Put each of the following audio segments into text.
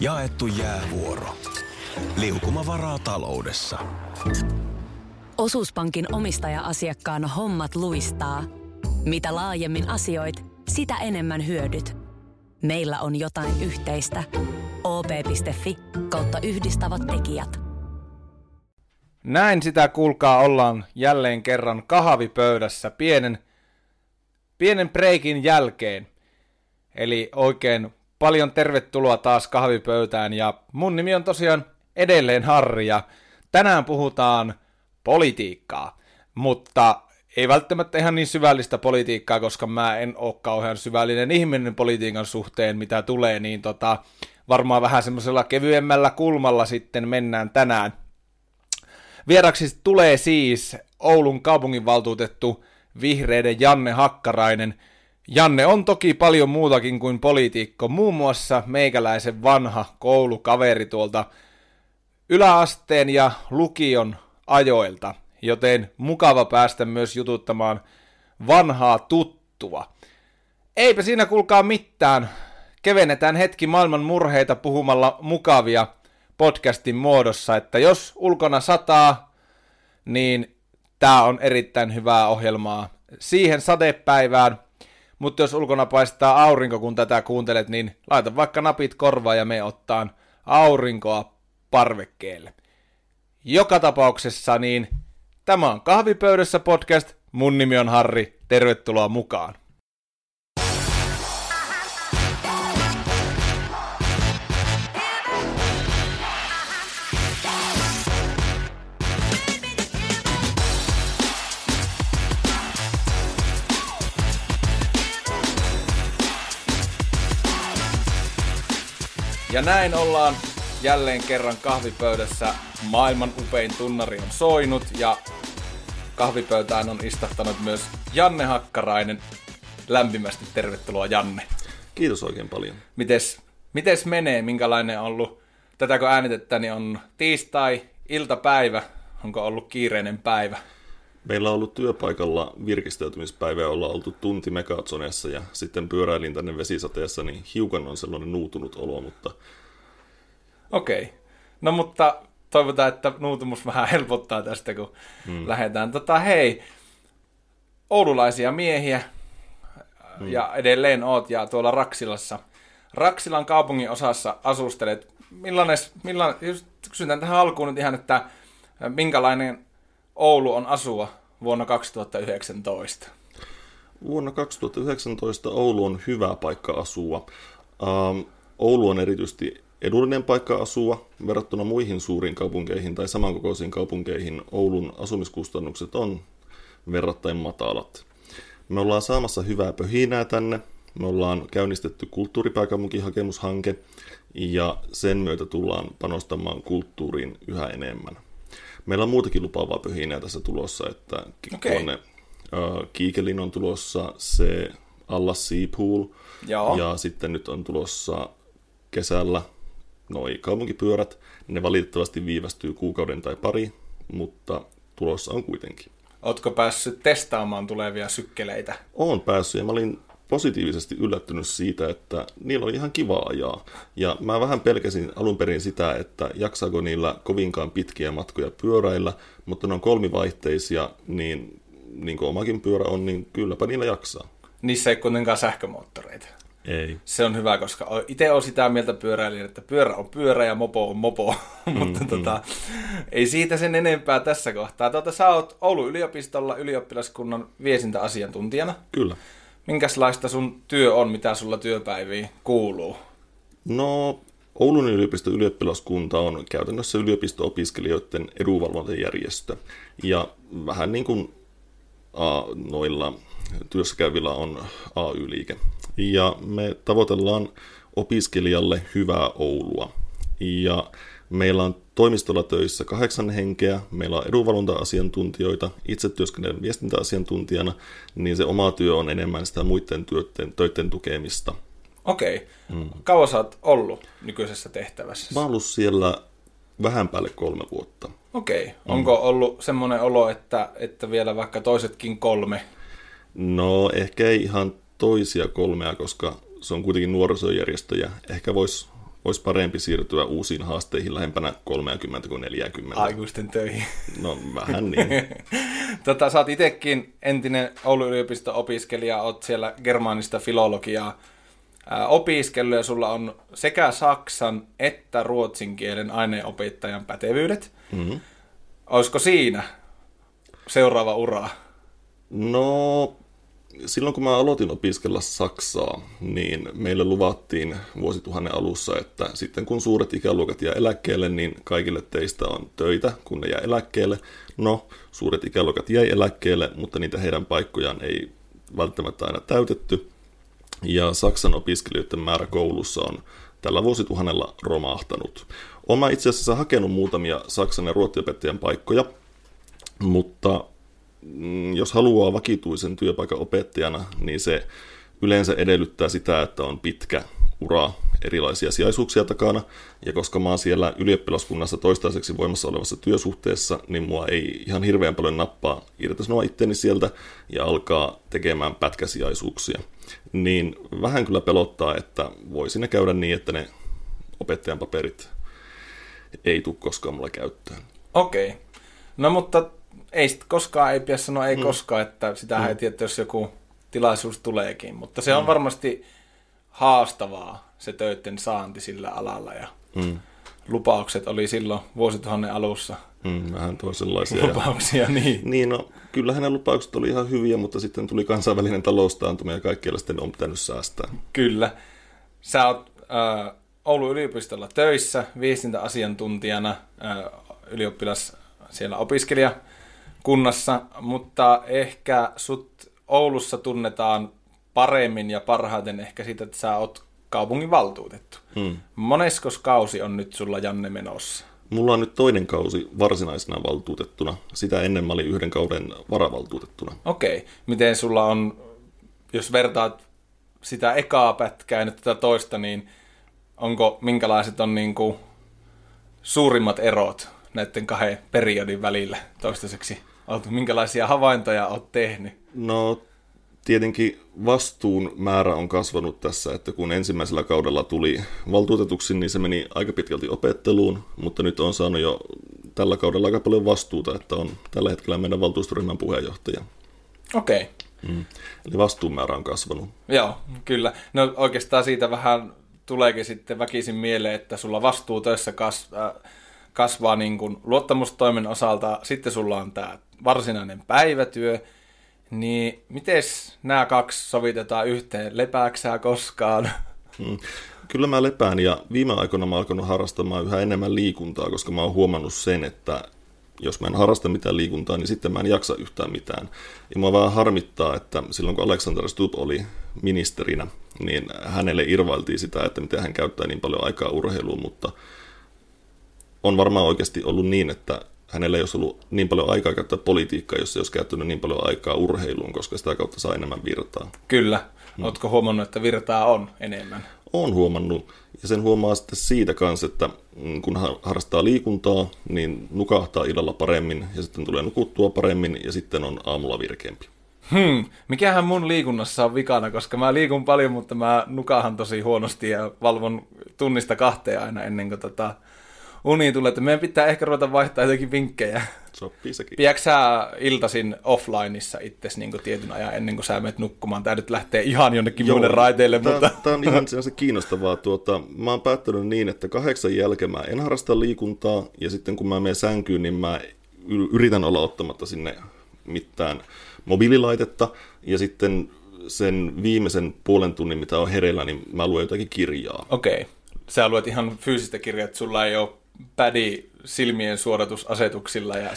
Jaettu jäävuoro. Liukuma varaa taloudessa. Osuuspankin omistaja-asiakkaan hommat luistaa. Mitä laajemmin asioit, sitä enemmän hyödyt. Meillä on jotain yhteistä. op.fi kautta yhdistävät tekijät. Näin sitä kuulkaa ollaan jälleen kerran kahvipöydässä pienen, pienen breikin jälkeen. Eli oikein paljon tervetuloa taas kahvipöytään ja mun nimi on tosiaan edelleen Harri ja tänään puhutaan politiikkaa, mutta ei välttämättä ihan niin syvällistä politiikkaa, koska mä en ole kauhean syvällinen ihminen politiikan suhteen, mitä tulee, niin tota, varmaan vähän semmoisella kevyemmällä kulmalla sitten mennään tänään. Vieraksi tulee siis Oulun kaupunginvaltuutettu vihreiden Janne Hakkarainen. Janne on toki paljon muutakin kuin poliitikko, muun muassa meikäläisen vanha koulukaveri tuolta yläasteen ja lukion ajoilta, joten mukava päästä myös jututtamaan vanhaa tuttua. Eipä siinä kuulkaa mitään. Kevennetään hetki maailman murheita puhumalla mukavia podcastin muodossa, että jos ulkona sataa, niin tämä on erittäin hyvää ohjelmaa siihen sadepäivään, mutta jos ulkona paistaa aurinko, kun tätä kuuntelet, niin laita vaikka napit korvaan ja me ottaan aurinkoa parvekkeelle. Joka tapauksessa niin tämä on Kahvipöydässä podcast, mun nimi on Harri, tervetuloa mukaan. Ja näin ollaan jälleen kerran kahvipöydässä. Maailman upein tunnari on soinut ja kahvipöytään on istahtanut myös Janne Hakkarainen. Lämpimästi tervetuloa Janne. Kiitos oikein paljon. Mites, mites menee? Minkälainen on ollut, tätä kun äänitettä, niin on tiistai, iltapäivä. Onko ollut kiireinen päivä? Meillä on ollut työpaikalla virkistäytymispäivä ollaan oltu tunti Megatsoneessa ja sitten pyöräilin tänne vesisateessa, niin hiukan on sellainen nuutunut olo, mutta... Okei. Okay. No mutta toivotaan, että nuutumus vähän helpottaa tästä, kun hmm. lähdetään. Tota, hei, oululaisia miehiä hmm. ja edelleen oot ja tuolla Raksilassa. Raksilan kaupungin osassa asustelet. Millainen, millainen just kysytään tähän alkuun nyt ihan, että minkälainen Oulu on asua vuonna 2019? Vuonna 2019 Oulu on hyvä paikka asua. Ähm, Oulu on erityisesti edullinen paikka asua verrattuna muihin suuriin kaupunkeihin tai samankokoisiin kaupunkeihin. Oulun asumiskustannukset on verrattain matalat. Me ollaan saamassa hyvää pöhinää tänne. Me ollaan käynnistetty kulttuuripääkaupunkihakemushanke ja sen myötä tullaan panostamaan kulttuuriin yhä enemmän. Meillä on muutakin lupaavaa pöhinää tässä tulossa, että okay. tuonne uh, Kiikelin on tulossa se alla Seapool, Joo. ja sitten nyt on tulossa kesällä noi kaupunkipyörät. Ne valitettavasti viivästyy kuukauden tai pari, mutta tulossa on kuitenkin. Ootko päässyt testaamaan tulevia sykkeleitä? Oon päässyt ja mä olin positiivisesti yllättynyt siitä, että niillä oli ihan kiva ajaa. Ja mä vähän pelkäsin alun perin sitä, että jaksaako niillä kovinkaan pitkiä matkoja pyöräillä, mutta ne on kolmivaihteisia, niin, niin kuin omakin pyörä on, niin kylläpä niillä jaksaa. Niissä ei kuitenkaan sähkömoottoreita. Ei. Se on hyvä, koska itse olen sitä mieltä pyöräilijä, että pyörä on pyörä ja mopo on mopo, mm, mutta mm. tota, ei siitä sen enempää tässä kohtaa. Tuota, sä oot Oulun yliopistolla ylioppilaskunnan viestintäasiantuntijana. Kyllä. Minkälaista sun työ on, mitä sulla työpäiviin kuuluu? No, Oulun yliopiston ylioppilaskunta on käytännössä yliopisto-opiskelijoiden edunvalvontajärjestö. Ja vähän niin kuin a, noilla työssäkäyvillä on AY-liike. Ja me tavoitellaan opiskelijalle hyvää Oulua. Ja meillä on toimistolla töissä kahdeksan henkeä, meillä on edunvalvonta-asiantuntijoita, itse työskennellen viestintäasiantuntijana, niin se oma työ on enemmän sitä muiden työtten, töiden tukemista. Okei. Mm. Kauan sä oot ollut nykyisessä tehtävässä? Mä oon ollut siellä vähän päälle kolme vuotta. Okei. Mm. Onko ollut semmoinen olo, että, että vielä vaikka toisetkin kolme? No ehkä ei ihan toisia kolmea, koska se on kuitenkin nuorisojärjestö ja ehkä voisi olisi parempi siirtyä uusiin haasteihin lähempänä 30 kuin 40. Aikuisten töihin. No vähän niin. tota, sä oot itekin entinen Oulun yliopiston opiskelija, oot siellä germaanista filologiaa opiskellut ja sulla on sekä saksan että ruotsin kielen aineenopettajan pätevyydet. Mm-hmm. Olisiko siinä seuraava ura? No, silloin kun mä aloitin opiskella Saksaa, niin meille luvattiin vuosituhannen alussa, että sitten kun suuret ikäluokat jää eläkkeelle, niin kaikille teistä on töitä, kun ne jää eläkkeelle. No, suuret ikäluokat jäi eläkkeelle, mutta niitä heidän paikkojaan ei välttämättä aina täytetty. Ja Saksan opiskelijoiden määrä koulussa on tällä vuosituhannella romahtanut. Olen itse asiassa hakenut muutamia saksan ja ruotsiopettajan paikkoja, mutta jos haluaa vakituisen työpaikan opettajana, niin se yleensä edellyttää sitä, että on pitkä ura erilaisia sijaisuuksia takana, ja koska mä oon siellä ylioppilaskunnassa toistaiseksi voimassa olevassa työsuhteessa, niin mua ei ihan hirveän paljon nappaa irtisanoa itteni sieltä ja alkaa tekemään pätkäsijaisuuksia. Niin vähän kyllä pelottaa, että voisi ne käydä niin, että ne opettajan paperit ei tule koskaan mulle käyttöön. Okei. No mutta ei sit koskaan, ei pidä sanoa ei mm. koskaan, että sitä mm. ei tiedä, jos joku tilaisuus tuleekin, mutta se on mm. varmasti haastavaa se töiden saanti sillä alalla ja mm. lupaukset oli silloin vuosituhannen alussa. Mm, vähän toisenlaisia. Lupauksia, ja, niin. Niin, no kyllähän ne lupaukset oli ihan hyviä, mutta sitten tuli kansainvälinen taloustaantuma ja kaikkialla sitten on pitänyt säästää. Kyllä. Sä oot äh, Oulun yliopistolla töissä viestintäasiantuntijana, äh, ylioppilas siellä opiskelija kunnassa, mutta ehkä sut Oulussa tunnetaan paremmin ja parhaiten ehkä siitä, että sä oot kaupungin valtuutettu. Hmm. Moneskos kausi on nyt sulla Janne menossa? Mulla on nyt toinen kausi varsinaisena valtuutettuna. Sitä ennen mä olin yhden kauden varavaltuutettuna. Okei. Okay. Miten sulla on, jos vertaat sitä ekaa pätkää ja tätä toista, niin onko, minkälaiset on niin kuin suurimmat erot näiden kahden periodin välillä toistaiseksi? Olet, minkälaisia havaintoja olet tehnyt? No tietenkin vastuun määrä on kasvanut tässä, että kun ensimmäisellä kaudella tuli valtuutetuksi, niin se meni aika pitkälti opetteluun, mutta nyt on saanut jo tällä kaudella aika paljon vastuuta, että on tällä hetkellä meidän valtuustoryhmän puheenjohtaja. Okei. Okay. Mm. Eli vastuun määrä on kasvanut. Joo, kyllä. No oikeastaan siitä vähän tuleekin sitten väkisin mieleen, että sulla vastuu töissä kasvaa, kasvaa niin kuin luottamustoimen osalta, sitten sulla on tämä varsinainen päivätyö, niin miten nämä kaksi sovitetaan yhteen? Lepääksää koskaan? Hmm. Kyllä mä lepään ja viime aikoina mä oon alkanut harrastamaan yhä enemmän liikuntaa, koska mä oon huomannut sen, että jos mä en harrasta mitään liikuntaa, niin sitten mä en jaksa yhtään mitään. Ja mua vaan harmittaa, että silloin kun Alexander Stubb oli ministerinä, niin hänelle irvailtiin sitä, että miten hän käyttää niin paljon aikaa urheiluun, mutta on varmaan oikeasti ollut niin, että hänellä ei olisi ollut niin paljon aikaa käyttää politiikkaa, jos se olisi käyttänyt niin paljon aikaa urheiluun, koska sitä kautta saa enemmän virtaa. Kyllä. Hmm. Oletko huomannut, että virtaa on enemmän? Olen huomannut. Ja sen huomaa sitten siitä kanssa, että mm, kun harrastaa liikuntaa, niin nukahtaa illalla paremmin ja sitten tulee nukuttua paremmin ja sitten on aamulla virkeämpi. Hmm, mikähän mun liikunnassa on vikana, koska mä liikun paljon, mutta mä nukahan tosi huonosti ja valvon tunnista kahteen aina ennen kuin tota, uni tulee, että meidän pitää ehkä ruveta vaihtaa jotenkin vinkkejä. Sopii sekin. Pidätkö sä iltasin offlineissa itse niin tietyn ajan ennen kuin sä menet nukkumaan? Tää nyt lähtee ihan jonnekin Joo, muille raiteille. Tämä, mutta... tämä on ihan se kiinnostavaa. Tuota, mä oon päättänyt niin, että kahdeksan jälkeen mä en harrasta liikuntaa, ja sitten kun mä menen sänkyyn, niin mä yritän olla ottamatta sinne mitään mobiililaitetta, ja sitten sen viimeisen puolen tunnin, mitä on hereillä, niin mä luen jotakin kirjaa. Okei. Okay. Sä luet ihan fyysistä kirjaa, että sulla ei ole pädi silmien suodatusasetuksilla ja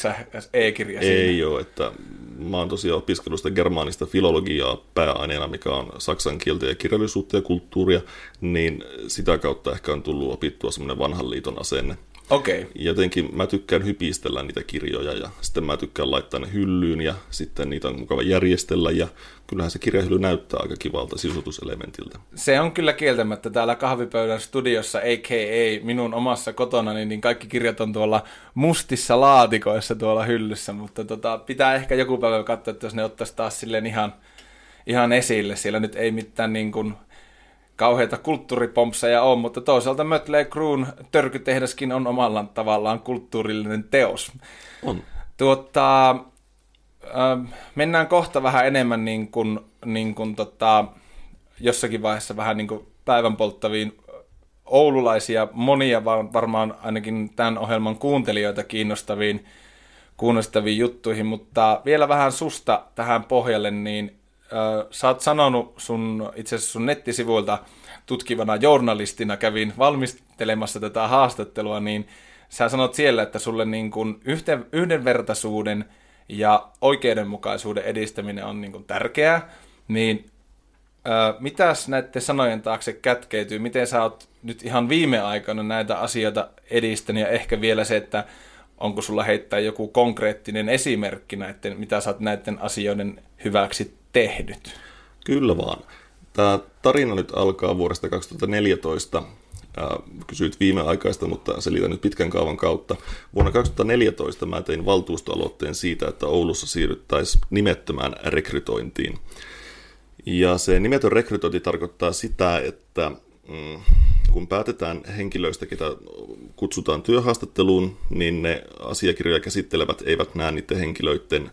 e-kirja Ei ole, että mä oon tosiaan opiskellut sitä germaanista filologiaa pääaineena, mikä on saksan kieltä ja kirjallisuutta ja kulttuuria, niin sitä kautta ehkä on tullut opittua semmoinen vanhan liiton asenne. Okei. Okay. Jotenkin mä tykkään hypistellä niitä kirjoja ja sitten mä tykkään laittaa ne hyllyyn ja sitten niitä on mukava järjestellä ja kyllähän se kirjahylly näyttää aika kivalta sisutuselementiltä. Se on kyllä kieltämättä täällä kahvipöydän studiossa, a.k.a. minun omassa kotona, niin kaikki kirjat on tuolla mustissa laatikoissa tuolla hyllyssä, mutta tota, pitää ehkä joku päivä katsoa, että jos ne ottaisi taas silleen ihan, ihan esille. Siellä nyt ei mitään niin kuin kauheita kulttuuripompseja on, mutta toisaalta Mötley Kruun törkytehdaskin on omalla tavallaan kulttuurillinen teos. On. Tuota, äh, mennään kohta vähän enemmän niin kuin, niin kuin tota, jossakin vaiheessa vähän niin kuin päivän polttaviin oululaisia, monia varmaan ainakin tämän ohjelman kuuntelijoita kiinnostaviin, kuunnostaviin juttuihin, mutta vielä vähän susta tähän pohjalle, niin sä oot sanonut sun, itse asiassa sun nettisivuilta tutkivana journalistina kävin valmistelemassa tätä haastattelua, niin sä sanot siellä, että sulle niin kuin yhten, yhdenvertaisuuden ja oikeudenmukaisuuden edistäminen on niin kuin tärkeää, niin äh, mitäs näiden sanojen taakse kätkeytyy? Miten sä oot nyt ihan viime aikoina näitä asioita edistänyt ja ehkä vielä se, että onko sulla heittää joku konkreettinen esimerkki näiden, mitä sä oot näiden asioiden hyväksi tehnyt? Kyllä vaan. Tämä tarina nyt alkaa vuodesta 2014. kysyit viimeaikaista, mutta selitän nyt pitkän kaavan kautta. Vuonna 2014 mä tein valtuustoaloitteen siitä, että Oulussa siirryttäisiin nimettömään rekrytointiin. Ja se nimetön rekrytointi tarkoittaa sitä, että mm, kun päätetään henkilöistä, ketä kutsutaan työhaastatteluun, niin ne asiakirjoja käsittelevät eivät näe niiden henkilöiden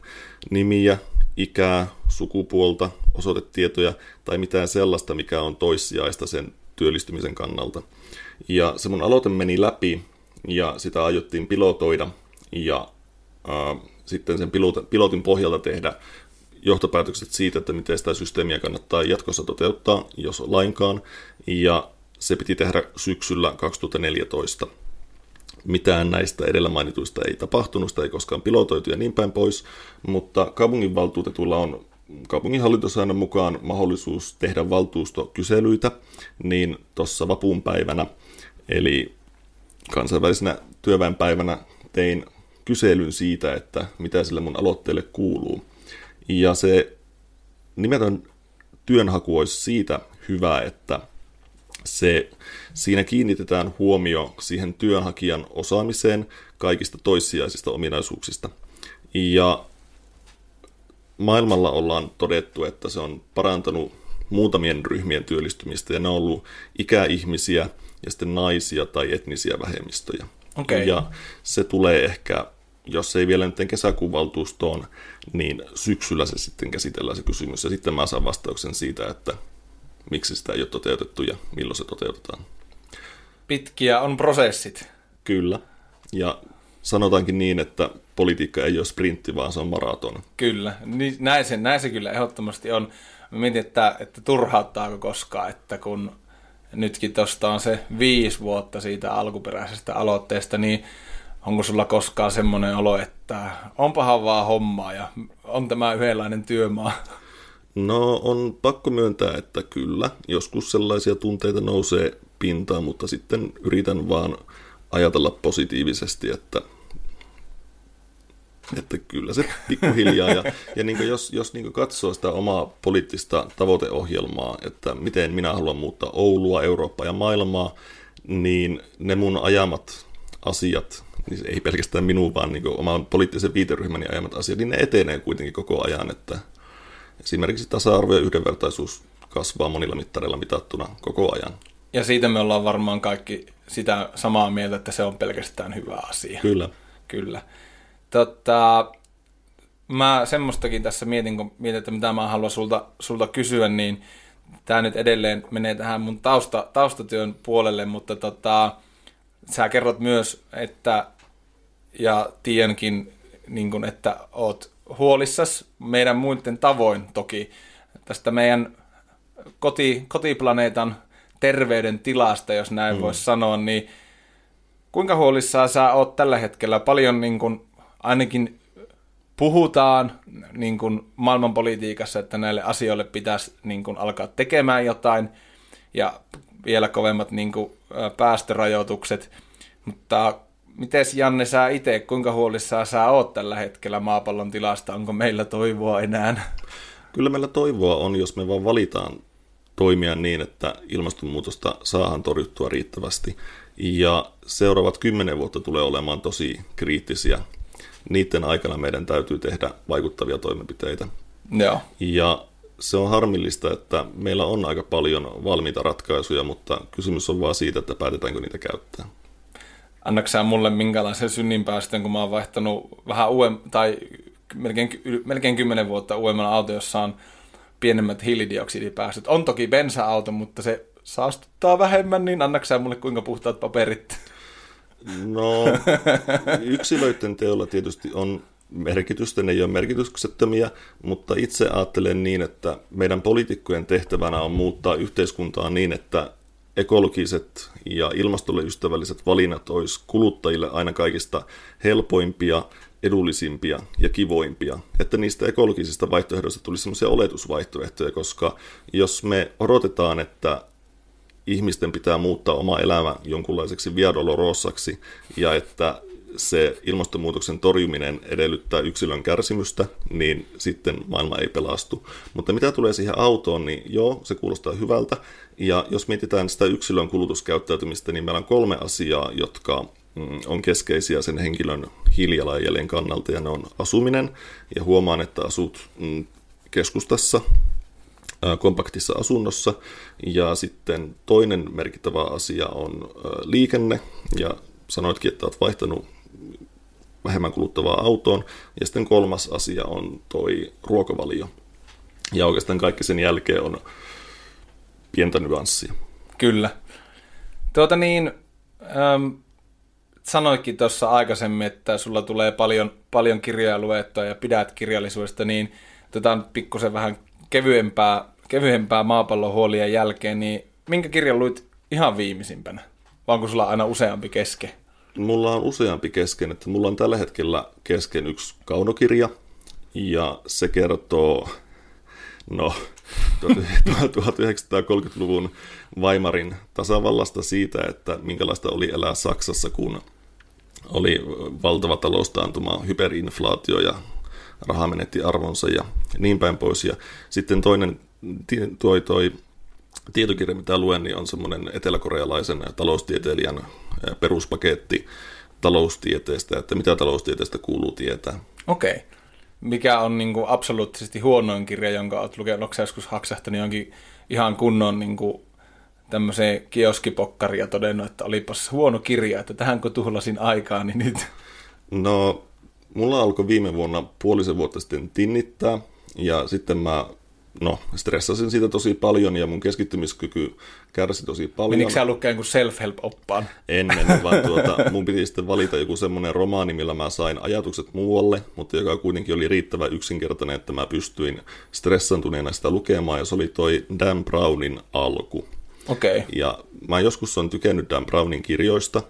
nimiä, ikää, sukupuolta, osoitetietoja tai mitään sellaista, mikä on toissijaista sen työllistymisen kannalta. Ja se mun aloite meni läpi ja sitä aiottiin pilotoida ja äh, sitten sen pilotin pohjalta tehdä johtopäätökset siitä, että miten sitä systeemiä kannattaa jatkossa toteuttaa, jos lainkaan. Ja se piti tehdä syksyllä 2014. Mitään näistä edellä mainituista ei tapahtunut, sitä ei koskaan pilotoitu ja niin päin pois, mutta kaupunginvaltuutetulla on kaupunginhallintosäännön mukaan mahdollisuus tehdä valtuustokyselyitä, niin tuossa vapunpäivänä, eli kansainvälisenä työväenpäivänä tein kyselyn siitä, että mitä sille mun aloitteelle kuuluu. Ja se nimetön työnhaku olisi siitä hyvä, että se, siinä kiinnitetään huomio siihen työnhakijan osaamiseen kaikista toissijaisista ominaisuuksista. Ja maailmalla ollaan todettu, että se on parantanut muutamien ryhmien työllistymistä, ja ne on ollut ikäihmisiä ja sitten naisia tai etnisiä vähemmistöjä. Okay. Ja se tulee ehkä, jos ei vielä nyt kesäkuun valtuustoon, niin syksyllä se sitten käsitellään se kysymys, ja sitten mä saan vastauksen siitä, että miksi sitä ei ole toteutettu ja milloin se toteutetaan. Pitkiä on prosessit. Kyllä. Ja sanotaankin niin, että politiikka ei ole sprintti, vaan se on maraton. Kyllä, niin, näin, se, näin se kyllä ehdottomasti on. Mä mietin, että, että turhauttaako koskaan, että kun nytkin tuosta on se viisi vuotta siitä alkuperäisestä aloitteesta, niin onko sulla koskaan semmoinen olo, että onpahan vaan hommaa ja on tämä yhdenlainen työmaa? No on pakko myöntää, että kyllä. Joskus sellaisia tunteita nousee pintaan, mutta sitten yritän vaan ajatella positiivisesti, että, että kyllä se pikkuhiljaa. Ja, ja niin jos, jos niin katsoo sitä omaa poliittista tavoiteohjelmaa, että miten minä haluan muuttaa Oulua, Eurooppaa ja maailmaa, niin ne mun ajamat asiat, niin ei pelkästään minun, vaan niin oman poliittisen viiteryhmäni ajamat asiat, niin ne etenee kuitenkin koko ajan, että esimerkiksi tasa-arvo ja yhdenvertaisuus kasvaa monilla mittareilla mitattuna koko ajan. Ja siitä me ollaan varmaan kaikki sitä samaa mieltä, että se on pelkästään hyvä asia. Kyllä. Kyllä. Tota, mä semmoistakin tässä mietin, kun mietin, että mitä mä haluan sulta, sulta kysyä, niin tämä nyt edelleen menee tähän mun tausta, taustatyön puolelle, mutta tota, sä kerrot myös, että, ja tiedänkin, niin kun, että oot huolissas meidän muiden tavoin toki tästä meidän koti, kotiplaneetan terveyden tilasta, jos näin mm. voisi sanoa, niin kuinka huolissaan sä oot tällä hetkellä? Paljon niin kuin, ainakin puhutaan niin kuin maailmanpolitiikassa, että näille asioille pitäisi niin kuin, alkaa tekemään jotain, ja vielä kovemmat niin kuin, päästörajoitukset, mutta Miten Janne sä itse, kuinka huolissaan sä oot tällä hetkellä maapallon tilasta? Onko meillä toivoa enää? Kyllä meillä toivoa on, jos me vaan valitaan toimia niin, että ilmastonmuutosta saadaan torjuttua riittävästi. Ja seuraavat kymmenen vuotta tulee olemaan tosi kriittisiä. Niiden aikana meidän täytyy tehdä vaikuttavia toimenpiteitä. Joo. Ja se on harmillista, että meillä on aika paljon valmiita ratkaisuja, mutta kysymys on vaan siitä, että päätetäänkö niitä käyttää. Annatko sä mulle minkälaisen synninpäästön, kun mä oon vaihtanut vähän uuden, tai melkein, melkein 10 vuotta uudemman auto, jossa on pienemmät hiilidioksidipäästöt. On toki bensa-auto, mutta se saastuttaa vähemmän, niin annaks mulle kuinka puhtaat paperit? No, yksilöiden teolla tietysti on merkitystä, ne ei ole merkityksettömiä, mutta itse ajattelen niin, että meidän poliitikkojen tehtävänä on muuttaa yhteiskuntaa niin, että ekologiset ja ilmastolle ystävälliset valinnat olisi kuluttajille aina kaikista helpoimpia, edullisimpia ja kivoimpia. Että niistä ekologisista vaihtoehdoista tulisi sellaisia oletusvaihtoehtoja, koska jos me odotetaan, että ihmisten pitää muuttaa oma elämä jonkunlaiseksi viadolorossaksi ja että se ilmastonmuutoksen torjuminen edellyttää yksilön kärsimystä, niin sitten maailma ei pelastu. Mutta mitä tulee siihen autoon, niin joo, se kuulostaa hyvältä. Ja jos mietitään sitä yksilön kulutuskäyttäytymistä, niin meillä on kolme asiaa, jotka mm, on keskeisiä sen henkilön hiilijalanjäljen kannalta, ja ne on asuminen, ja huomaan, että asut mm, keskustassa, kompaktissa asunnossa. Ja sitten toinen merkittävä asia on liikenne, ja sanoitkin, että olet vaihtanut vähemmän kuluttavaa autoon. Ja sitten kolmas asia on toi ruokavalio. Ja oikeastaan kaikki sen jälkeen on pientä nyanssia. Kyllä. Tuota niin, ähm, sanoikin tuossa aikaisemmin, että sulla tulee paljon, paljon kirjoja luettua ja pidät kirjallisuudesta, niin otetaan pikkusen vähän kevyempää, kevyempää maapallon huolien jälkeen, niin minkä kirjan luit ihan viimeisimpänä? Vai onko sulla aina useampi kesken? Mulla on useampi kesken, että mulla on tällä hetkellä kesken yksi kaunokirja, ja se kertoo, no, 1930-luvun Weimarin tasavallasta siitä, että minkälaista oli elää Saksassa, kun oli valtava taloustaantuma, hyperinflaatio ja raha menetti arvonsa ja niin päin pois. Ja sitten toinen toi, toi tietokirja, mitä luen, niin on semmoinen eteläkorealaisen taloustieteilijän peruspaketti taloustieteestä, että mitä taloustieteestä kuuluu tietää. Okei. Okay. Mikä on niin kuin absoluuttisesti huonoin kirja, jonka olet lukenut? Onko joskus haksahtanut jonkin ihan kunnon niin kuin tämmöiseen kioskipokkaria todennut, että olipas huono kirja, että tähän kun tuhlasin aikaa, niin nyt... No, mulla alkoi viime vuonna puolisen vuotta sitten tinnittää, ja sitten mä no, stressasin siitä tosi paljon ja mun keskittymiskyky kärsi tosi paljon. Menikö sä lukea joku self-help-oppaan? En mennyt, vaan tuota, mun piti sitten valita joku semmoinen romaani, millä mä sain ajatukset muualle, mutta joka kuitenkin oli riittävä yksinkertainen, että mä pystyin stressantuneena sitä lukemaan, ja se oli toi Dan Brownin alku. Okei. Okay. Ja mä joskus on tykännyt Dan Brownin kirjoista,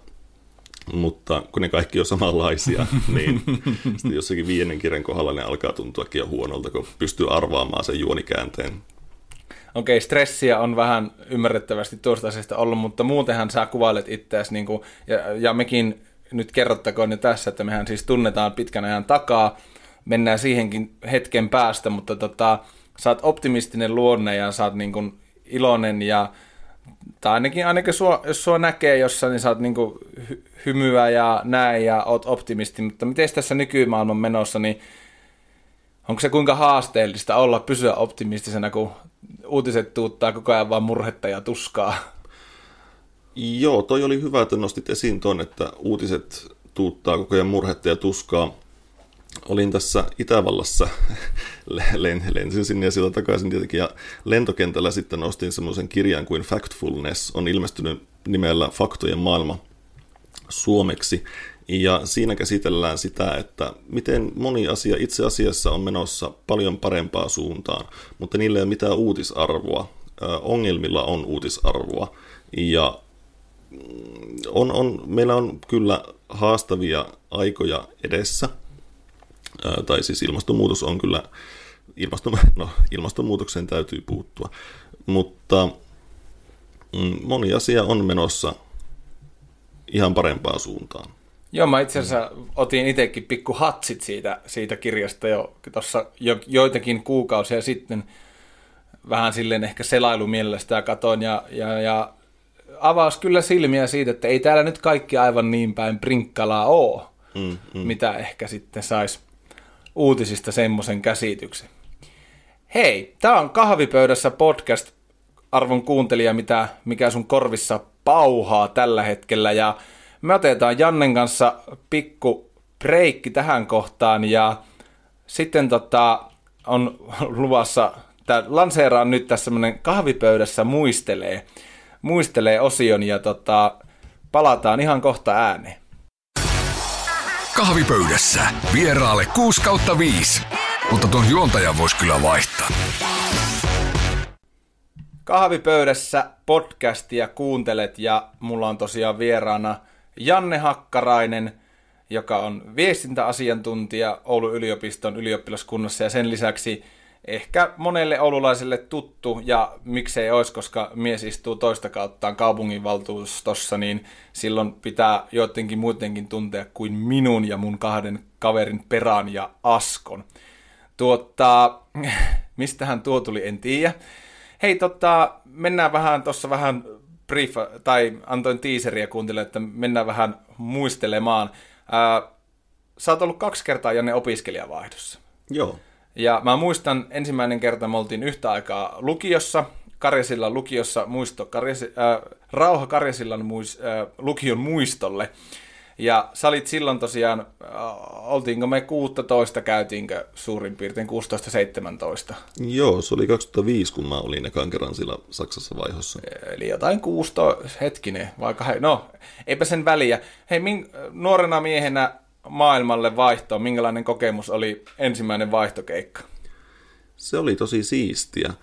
mutta kun ne kaikki on samanlaisia, niin sitten jossakin viidennen kirjan kohdalla ne alkaa tuntuakin jo huonolta, kun pystyy arvaamaan sen juonikäänteen. Okei, okay, stressiä on vähän ymmärrettävästi tuosta asiasta ollut, mutta muutenhan sä kuvailet itseäsi, niin kuin, ja, ja mekin nyt kerrottakoon jo tässä, että mehän siis tunnetaan pitkän ajan takaa, mennään siihenkin hetken päästä, mutta tota, sä oot optimistinen luonne ja sä oot niin kuin iloinen ja tai ainakin, ainakin sua, jos sua näkee jossain, niin sä oot niinku hy- hymyä ja näin ja oot optimisti, mutta miten tässä nykymaailman menossa, niin onko se kuinka haasteellista olla pysyä optimistisena, kun uutiset tuuttaa koko ajan vaan murhetta ja tuskaa? Joo, toi oli hyvä, että nostit esiin tuon, että uutiset tuuttaa koko ajan murhetta ja tuskaa olin tässä Itävallassa, lensin sinne ja sieltä takaisin tietenkin, ja lentokentällä sitten ostin semmoisen kirjan kuin Factfulness, on ilmestynyt nimellä Faktojen maailma suomeksi, ja siinä käsitellään sitä, että miten moni asia itse asiassa on menossa paljon parempaa suuntaan, mutta niillä ei ole mitään uutisarvoa. Ongelmilla on uutisarvoa, ja mm, on, on, meillä on kyllä haastavia aikoja edessä, tai siis ilmastonmuutos on kyllä, ilmaston, no, ilmastonmuutokseen täytyy puuttua, mutta mm, moni asia on menossa ihan parempaan suuntaan. Joo, mä itse asiassa otin itsekin pikku hatsit siitä, siitä kirjasta jo tuossa jo, joitakin kuukausia sitten. Vähän silleen ehkä selailumielellä sitä katoin ja, ja, ja avaus kyllä silmiä siitä, että ei täällä nyt kaikki aivan niin päin prinkkalaa ole, mm, mm. mitä ehkä sitten saisi uutisista semmoisen käsityksen. Hei, tämä on Kahvipöydässä podcast, arvon kuuntelija, mitä, mikä sun korvissa pauhaa tällä hetkellä. Ja me otetaan Jannen kanssa pikku breikki tähän kohtaan ja sitten tota, on luvassa, tää, lanseeraan nyt tässä semmoinen kahvipöydässä muistelee, muistelee osion ja tota, palataan ihan kohta ääneen. Kahvipöydässä. Vieraalle 6 kautta 5, mutta tuon juontajan voisi kyllä vaihtaa. Kahvipöydässä podcastia kuuntelet ja mulla on tosiaan vieraana Janne Hakkarainen, joka on viestintäasiantuntija Oulun yliopiston ylioppilaskunnassa. Ja sen lisäksi ehkä monelle oululaiselle tuttu ja miksei olisi, koska mies istuu toista kauttaan kaupunginvaltuustossa, niin silloin pitää joidenkin muidenkin tuntea kuin minun ja mun kahden kaverin Peraan ja Askon. Tuota, mistähän tuo tuli, en tiedä. Hei, tota, mennään vähän tuossa vähän brief, tai antoin teaseria kuuntele, että mennään vähän muistelemaan. Ää, sä oot ollut kaksi kertaa Janne opiskelijavaihdossa. Joo. Ja mä muistan, ensimmäinen kerta me oltiin yhtä aikaa lukiossa, Karjasillan lukiossa, muisto, Karjasi, äh, Rauha Karjasillan muis, äh, lukion muistolle. Ja sä olit silloin tosiaan, äh, oltiinko me 16, käytiinkö suurin piirtein 16-17? Joo, se oli 2005, kun mä olin ekan kerran sillä Saksassa vaihossa. Eli jotain 16, hetkinen, vaikka hei, no, eipä sen väliä. Hei, min, nuorena miehenä maailmalle vaihtoon, minkälainen kokemus oli ensimmäinen vaihtokeikka? Se oli tosi siistiä.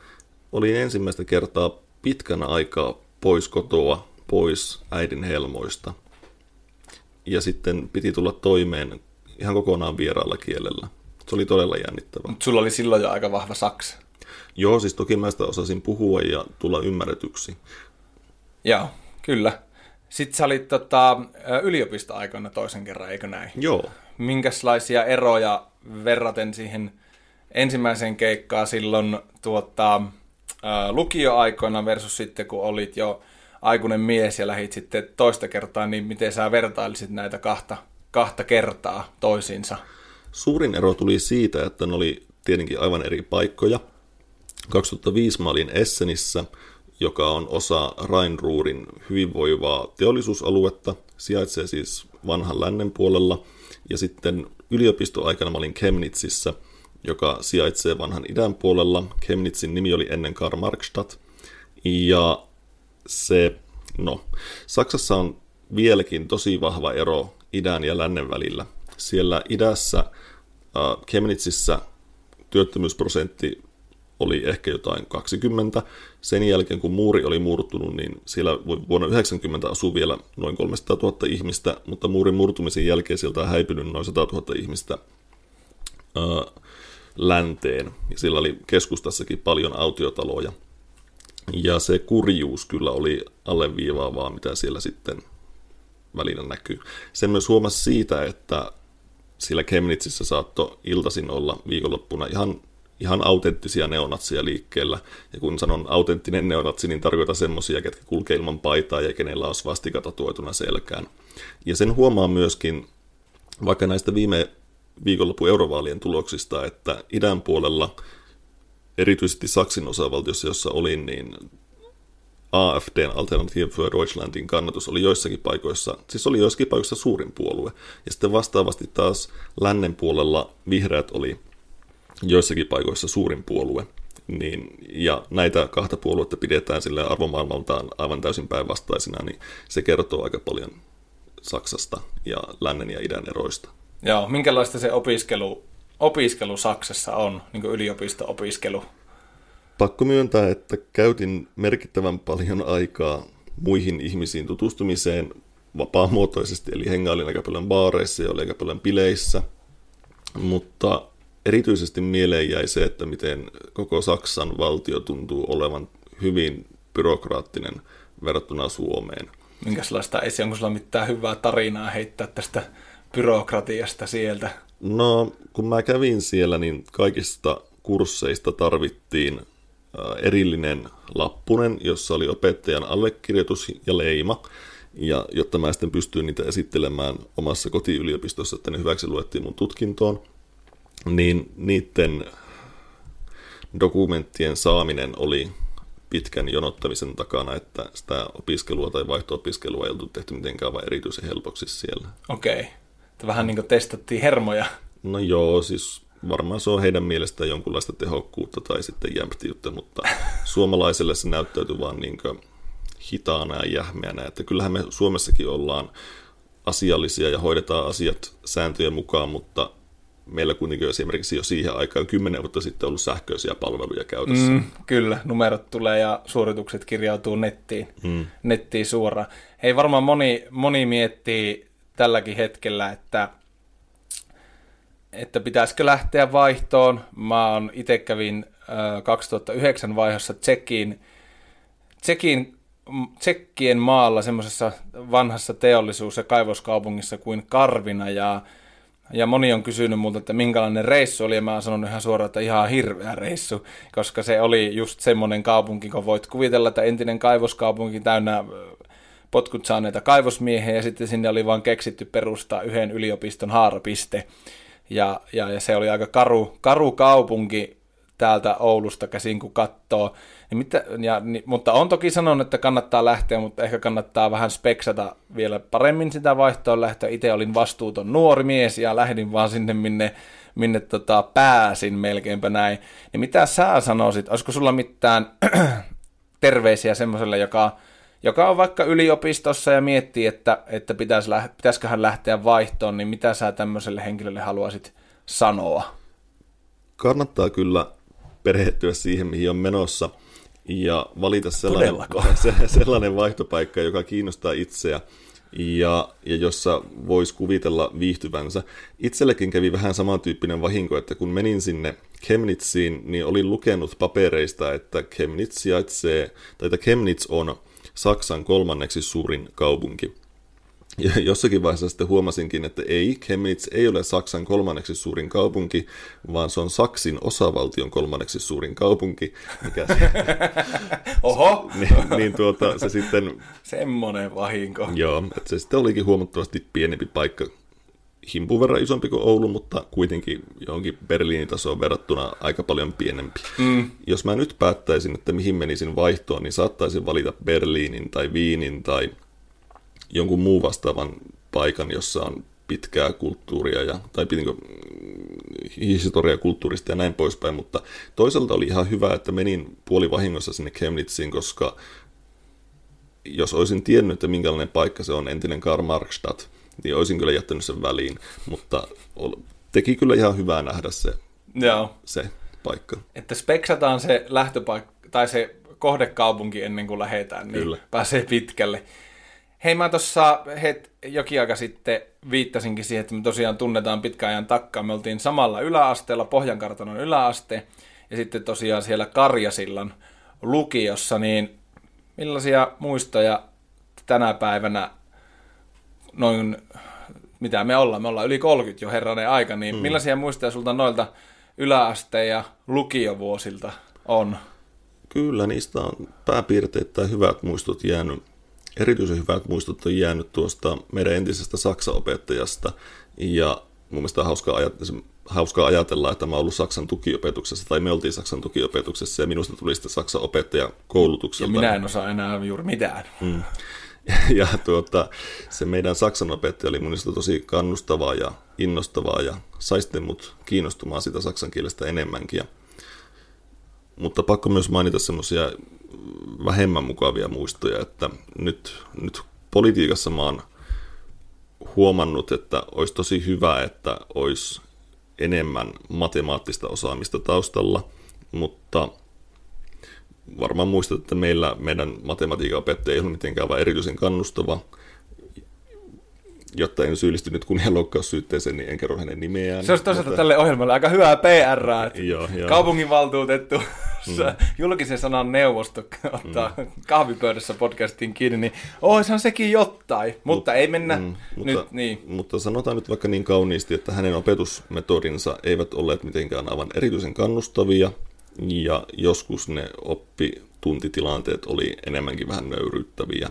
Oli ensimmäistä kertaa pitkän aikaa pois kotoa, pois äidin helmoista. Ja sitten piti tulla toimeen ihan kokonaan vieraalla kielellä. Se oli todella jännittävää. Mutta sulla oli silloin jo aika vahva saksa. Joo, siis toki mä sitä osasin puhua ja tulla ymmärretyksi. Joo, kyllä. Sitten sä olit tota, yliopistoaikoina toisen kerran, eikö näin? Joo. Minkälaisia eroja verraten siihen ensimmäiseen keikkaan silloin tuota, lukioaikoina versus sitten kun olit jo aikuinen mies ja lähit sitten toista kertaa, niin miten sä vertailisit näitä kahta, kahta kertaa toisiinsa? Suurin ero tuli siitä, että ne oli tietenkin aivan eri paikkoja. 2005 mä olin Essenissä, joka on osa Rheinruurin hyvinvoivaa teollisuusaluetta, sijaitsee siis vanhan lännen puolella, ja sitten yliopistoaikana mä olin Chemnitsissä, joka sijaitsee vanhan idän puolella. Chemnitzin nimi oli ennen Karl Markstadt, ja se, no, Saksassa on vieläkin tosi vahva ero idän ja lännen välillä. Siellä idässä, äh, Chemnitzissä työttömyysprosentti oli ehkä jotain 20. Sen jälkeen, kun muuri oli murtunut, niin siellä vuonna 90 asui vielä noin 300 000 ihmistä, mutta muurin murtumisen jälkeen sieltä on häipynyt noin 100 000 ihmistä ää, länteen. Ja sillä oli keskustassakin paljon autiotaloja. Ja se kurjuus kyllä oli alleviivaavaa, mitä siellä sitten välillä näkyy. Sen myös huomasi siitä, että sillä Kemnitsissä saattoi iltasin olla viikonloppuna ihan ihan autenttisia neonatsia liikkeellä. Ja kun sanon autenttinen neonatsi, niin tarkoitan semmoisia, ketkä kulkee ilman paitaa ja kenellä on svastika tatuoituna selkään. Ja sen huomaa myöskin, vaikka näistä viime viikonloppu eurovaalien tuloksista, että idän puolella, erityisesti Saksin osavaltiossa, jossa olin, niin AFDn Alternative für Deutschlandin kannatus oli joissakin paikoissa, siis oli joissakin paikoissa suurin puolue. Ja sitten vastaavasti taas lännen puolella vihreät oli joissakin paikoissa suurin puolue. Niin, ja näitä kahta puoluetta pidetään sille arvomaailmaltaan aivan täysin päinvastaisina, niin se kertoo aika paljon Saksasta ja lännen ja idän eroista. Joo, minkälaista se opiskelu, opiskelu Saksassa on, niin kuin yliopisto-opiskelu? Pakko myöntää, että käytin merkittävän paljon aikaa muihin ihmisiin tutustumiseen vapaamuotoisesti, eli hengailin aika paljon baareissa ja oli aika paljon bileissä, mutta erityisesti mieleen jäi se, että miten koko Saksan valtio tuntuu olevan hyvin byrokraattinen verrattuna Suomeen. Minkälaista esi, onko sulla mitään hyvää tarinaa heittää tästä byrokratiasta sieltä? No, kun mä kävin siellä, niin kaikista kursseista tarvittiin erillinen lappunen, jossa oli opettajan allekirjoitus ja leima. Ja jotta mä sitten pystyin niitä esittelemään omassa kotiyliopistossa, että ne hyväksi luettiin mun tutkintoon, niin niiden, dokumenttien saaminen oli pitkän jonottamisen takana, että sitä opiskelua tai vaihto-opiskelua ei oltu tehty mitenkään vaan erityisen helpoksi siellä. Okei. Okay. Vähän niin kuin testattiin hermoja. No joo, siis varmaan se on heidän mielestään jonkunlaista tehokkuutta tai sitten jämptiyttä, mutta suomalaiselle se näyttäytyy vaan niin hitaana ja jähmeänä, että kyllähän me Suomessakin ollaan asiallisia ja hoidetaan asiat sääntöjen mukaan, mutta meillä kuitenkin esimerkiksi jo siihen aikaan kymmenen vuotta sitten ollut sähköisiä palveluja käytössä. Mm, kyllä, numerot tulee ja suoritukset kirjautuu nettiin, mm. nettiin suoraan. Hei, varmaan moni, moni miettii tälläkin hetkellä, että, että pitäisikö lähteä vaihtoon. Mä oon itse kävin äh, 2009 vaiheessa Tsekiin, Tsekiin Tsekkien maalla semmoisessa vanhassa teollisuus- ja kaivoskaupungissa kuin Karvina ja ja moni on kysynyt multa, että minkälainen reissu oli, ja mä oon sanonut ihan suoraan, että ihan hirveä reissu, koska se oli just semmoinen kaupunki, kun voit kuvitella, että entinen kaivoskaupunki täynnä potkut saaneita kaivosmiehiä, ja sitten sinne oli vaan keksitty perustaa yhden yliopiston haarapiste. Ja, ja, ja se oli aika karu, karu kaupunki täältä Oulusta käsin, kun katsoo. Niin mitä, ja, niin, mutta on toki sanonut, että kannattaa lähteä, mutta ehkä kannattaa vähän speksata vielä paremmin sitä vaihtoa lähteä. Itse olin vastuuton nuori mies ja lähdin vaan sinne, minne, minne tota, pääsin melkeinpä näin. Niin mitä sä sanoisit? Olisiko sulla mitään terveisiä semmoiselle, joka, joka on vaikka yliopistossa ja miettii, että, että pitäis, pitäisikö hän lähteä vaihtoon, niin mitä sä tämmöiselle henkilölle haluaisit sanoa? Kannattaa kyllä perehtyä siihen, mihin on menossa – ja valita sellainen, se, sellainen vaihtopaikka, joka kiinnostaa itseä ja, ja jossa voisi kuvitella viihtyvänsä. Itsellekin kävi vähän samantyyppinen vahinko, että kun menin sinne Chemnitsiin, niin olin lukenut papereista, että Chemnitz sijaitsee, tai että Chemnitz on Saksan kolmanneksi suurin kaupunki. Ja jossakin vaiheessa sitten huomasinkin, että ei, Chemnitz ei ole Saksan kolmanneksi suurin kaupunki, vaan se on Saksin osavaltion kolmanneksi suurin kaupunki. Mikä se, Oho! niin, niin tuota, se sitten... Semmoinen vahinko. Joo, että se sitten olikin huomattavasti pienempi paikka, himpun verran isompi kuin Oulu, mutta kuitenkin johonkin Berliinin tasoon verrattuna aika paljon pienempi. Mm. Jos mä nyt päättäisin, että mihin menisin vaihtoon, niin saattaisin valita Berliinin tai Viinin tai jonkun muun vastaavan paikan, jossa on pitkää kulttuuria ja, tai niin historiaa kulttuurista ja näin poispäin, mutta toisaalta oli ihan hyvä, että menin puolivahingossa sinne Chemnitziin, koska jos olisin tiennyt, että minkälainen paikka se on, entinen Karl Marxstadt, niin olisin kyllä jättänyt sen väliin, mutta teki kyllä ihan hyvää nähdä se, Joo. se paikka. Että speksataan se lähtöpaikka, tai se kohdekaupunki ennen kuin lähdetään, niin kyllä. pääsee pitkälle. Hei, mä tuossa jokin aika sitten viittasinkin siihen, että me tosiaan tunnetaan pitkän ajan takkaa. Me oltiin samalla yläasteella, Pohjankartanon yläaste, ja sitten tosiaan siellä Karjasillan lukiossa, niin millaisia muistoja tänä päivänä noin, mitä me ollaan, me ollaan yli 30 jo herranen aika, niin mm. millaisia muistoja sulta noilta yläaste- ja lukiovuosilta on? Kyllä, niistä on pääpiirteittäin hyvät muistot jäänyt erityisen hyvät muistot on jäänyt tuosta meidän entisestä Saksa-opettajasta, ja mun mielestä on hauskaa, ajatella, hauskaa ajatella, että mä oon ollut Saksan tukiopetuksessa, tai me oltiin Saksan tukiopetuksessa, ja minusta tuli sitten Saksan opettaja koulutukselta. Ja minä en osaa enää juuri mitään. Mm. Ja tuota, se meidän Saksan opettaja oli mun tosi kannustavaa ja innostavaa, ja sai sitten mut kiinnostumaan sitä saksan kielestä enemmänkin. Ja, mutta pakko myös mainita semmoisia vähemmän mukavia muistoja, että nyt, nyt politiikassa mä oon huomannut, että olisi tosi hyvä, että olisi enemmän matemaattista osaamista taustalla, mutta varmaan muistat, että meillä meidän matematiikan opettaja ei ole mitenkään vain erityisen kannustava, jotta en syyllisty nyt kunnianloukkaussyytteeseen, niin en kerro hänen nimeään. Se olisi toisaalta mutta... tälle ohjelmalle aika hyvää PR, että joo, joo. kaupunginvaltuutettu mm. julkisen sanan neuvosto ottaa mm. kahvipöydässä podcastiin kiinni, niin oishan sekin jotain, mutta Mut, ei mennä mm, mutta, nyt niin. Mutta sanotaan nyt vaikka niin kauniisti, että hänen opetusmetodinsa eivät olleet mitenkään aivan erityisen kannustavia, ja joskus ne oppituntitilanteet oli enemmänkin vähän nöyryyttäviä.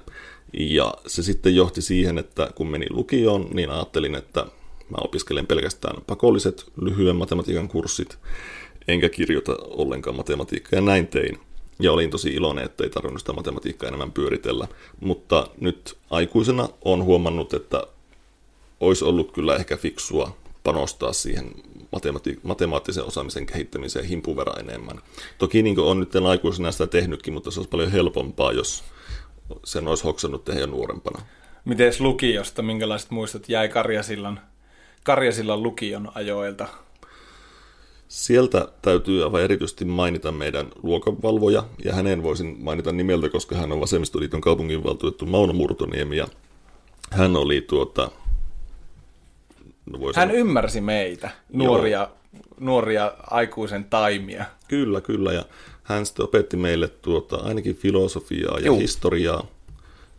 Ja se sitten johti siihen, että kun menin lukioon, niin ajattelin, että mä opiskelen pelkästään pakolliset lyhyen matematiikan kurssit, enkä kirjoita ollenkaan matematiikkaa, ja näin tein. Ja olin tosi iloinen, että ei tarvinnut sitä matematiikkaa enemmän pyöritellä. Mutta nyt aikuisena on huomannut, että olisi ollut kyllä ehkä fiksua panostaa siihen matemati- matemaattisen osaamisen kehittämiseen himpun verran enemmän. Toki niin on nyt aikuisena sitä tehnytkin, mutta se olisi paljon helpompaa, jos sen olisi hoksannut tehdä jo nuorempana. Miten lukiosta, minkälaiset muistot jäi Karjasillan, Karjasillan lukion ajoilta? Sieltä täytyy aivan erityisesti mainita meidän luokanvalvoja, ja hänen voisin mainita nimeltä, koska hän on Vasemmistoliiton kaupunginvaltuutettu Mauno Murtoniemi, ja hän oli tuota... No hän sanoa, ymmärsi meitä, nuoria, nuoria aikuisen taimia. Kyllä, kyllä, ja hän sitten opetti meille tuota, ainakin filosofiaa ja Juh. historiaa.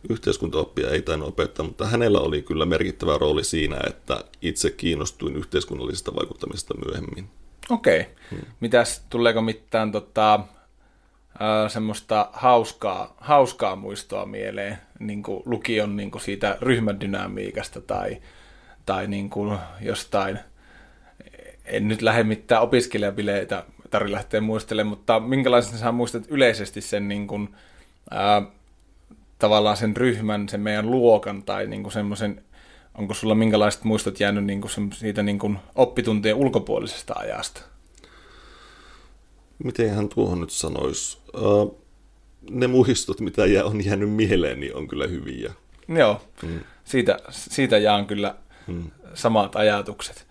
Yhteiskuntaoppia ei tainnut opettaa, mutta hänellä oli kyllä merkittävä rooli siinä, että itse kiinnostuin yhteiskunnallisesta vaikuttamisesta myöhemmin. Okei. Okay. Hmm. Mitäs, tuleeko mitään tota, ää, semmoista hauskaa, hauskaa muistoa mieleen niin kuin lukion niin kuin siitä ryhmädynamiikasta tai, tai niin kuin jostain, en nyt lähde mitään opiskelijabileitä tarvitse lähteä muistelemaan, mutta minkälaisen sä muistat yleisesti sen niin kuin, ää, tavallaan sen ryhmän, sen meidän luokan tai niin kuin semmoisen onko sulla minkälaiset muistot jäänyt niin kuin siitä niin kuin oppituntien ulkopuolisesta ajasta? Miten hän tuohon nyt sanoisi? Uh, ne muistot, mitä on jäänyt mieleen, niin on kyllä hyviä. Joo, mm. siitä, siitä jaan kyllä mm. samat ajatukset.